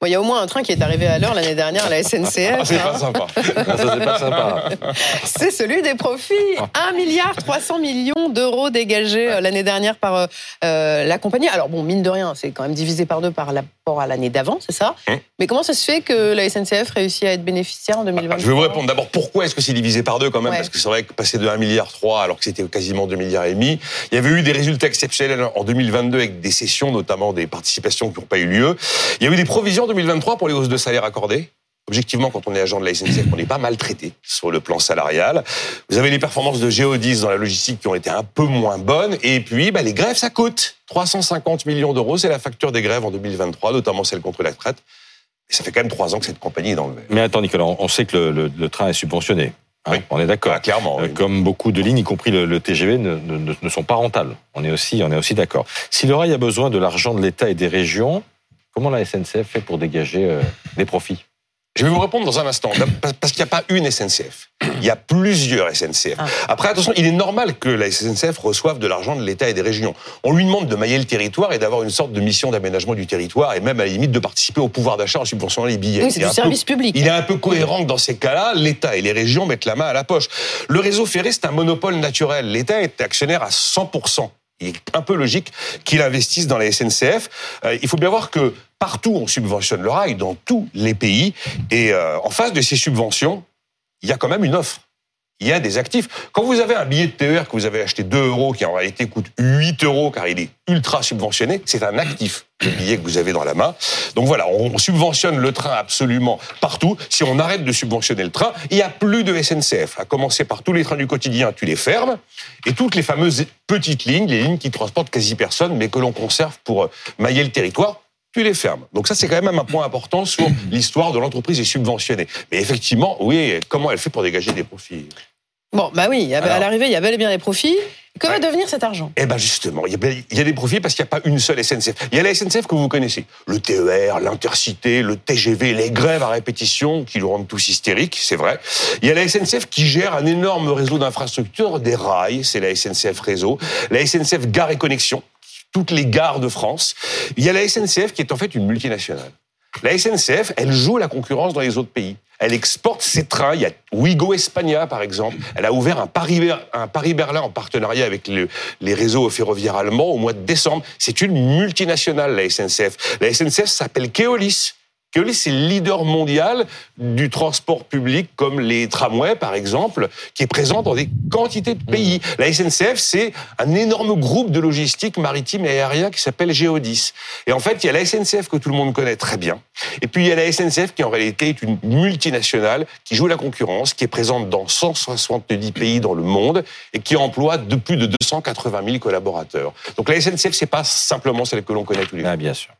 Bon, il y a au moins un train qui est arrivé à l'heure l'année dernière à la SNCF. Ah, c'est hein. pas sympa. Ah, ça, c'est pas sympa. C'est celui des profits. 1 milliard 300 millions d'euros dégagés euh, l'année dernière par euh, euh, la compagnie. Alors bon, mine de rien, c'est quand même divisé par deux par rapport à l'année d'avant, c'est ça? Hum. Mais comment ça se fait que la SNCF réussit à être bénéficiaire en 2023 Je vais vous répondre d'abord pourquoi est-ce que c'est divisé par deux quand même? Ouais. parce que c'est vrai que passer de 1 milliard 3 alors que c'était quasiment 2 milliards et demi, il y avait eu des résultats exceptionnels en 2022 avec des cessions notamment des participations qui n'ont pas eu lieu. Il y a eu des provisions 2023 pour les hausses de salaire accordées. Objectivement, quand on est agent de la SNCF, on n'est pas maltraité sur le plan salarial. Vous avez les performances de Géodis dans la logistique qui ont été un peu moins bonnes. Et puis, bah, les grèves, ça coûte 350 millions d'euros. C'est la facture des grèves en 2023, notamment celle contre la retraite. Et ça fait quand même trois ans que cette compagnie est dans le vert. Mais attends, Nicolas, on sait que le, le- le train est subventionné. hein, Oui. On est d'accord. Ah, clairement. Euh, oui. Comme beaucoup de lignes, y compris le, le TGV, ne, ne- ne sont pas rentables. On est aussi, on est aussi d'accord. Si le rail a besoin de l'argent de l'État et des régions, comment la SNCF fait pour dégager euh, des profits? Je vais vous répondre dans un instant, parce qu'il n'y a pas une SNCF. Il y a plusieurs SNCF. Ah. Après, attention, il est normal que la SNCF reçoive de l'argent de l'État et des régions. On lui demande de mailler le territoire et d'avoir une sorte de mission d'aménagement du territoire et même à la limite de participer au pouvoir d'achat en subventionnant les billets. Oui, c'est du peu- service public. il est un peu cohérent que dans ces cas-là, l'État et les régions mettent la main à la poche. Le réseau ferré, c'est un monopole naturel. L'État est actionnaire à 100%. Il est un peu logique qu'il investisse dans la SNCF. Euh, il faut bien voir que partout on subventionne le rail, dans tous les pays. Et euh, en face de ces subventions, il y a quand même une offre. Il y a des actifs. Quand vous avez un billet de TER que vous avez acheté 2 euros, qui en réalité coûte 8 euros car il est ultra subventionné, c'est un actif, le billet que vous avez dans la main. Donc voilà, on subventionne le train absolument partout. Si on arrête de subventionner le train, il n'y a plus de SNCF. À commencer par tous les trains du quotidien, tu les fermes. Et toutes les fameuses petites lignes, les lignes qui transportent quasi personne, mais que l'on conserve pour euh, mailler le territoire, tu les fermes. Donc ça, c'est quand même un point important sur l'histoire de l'entreprise est subventionnée. Mais effectivement, oui, comment elle fait pour dégager des profits? Bon, bah oui, à l'arrivée, il y avait bel et bien des profits. Que va Ouais. devenir cet argent? Eh ben justement, il y, a, y a des profits parce qu'il n'y a pas une seule SNCF. Il y a la SNCF que vous connaissez, le TER, l'intercité, le TGV, les grèves à répétition qui le rendent tous hystériques, c'est vrai. Il y a la SNCF qui gère un énorme réseau d'infrastructures, des rails, c'est la SNCF Réseau, la SNCF Gare et Connexion, toutes les gares de France. Il y a la SNCF qui est en fait une multinationale. La SNCF, elle joue la concurrence dans les autres pays. Elle exporte ses trains. Il y a Ouigo Espagna, par exemple. Elle a ouvert un Paris, Paris-Berlin en partenariat avec le- les réseaux ferroviaires allemands au mois de décembre. C'est une multinationale, la SNCF. La SNCF s'appelle Keolis. Keolis, c'est le leader mondial du transport public, comme les tramways, par exemple, qui est présent dans des quantités de pays. La SNCF, c'est un énorme groupe de logistique maritime et aérien qui s'appelle Géodis. Et en fait, il y a la SNCF que tout le monde connaît très bien. Et puis, il y a la SNCF qui, en réalité, est une multinationale qui joue la concurrence, qui est présente dans 170 pays dans le monde et qui emploie de plus de 280 000 collaborateurs. Donc, la SNCF, c'est pas simplement celle que l'on connaît tous les jours. Ah, Bien sûr.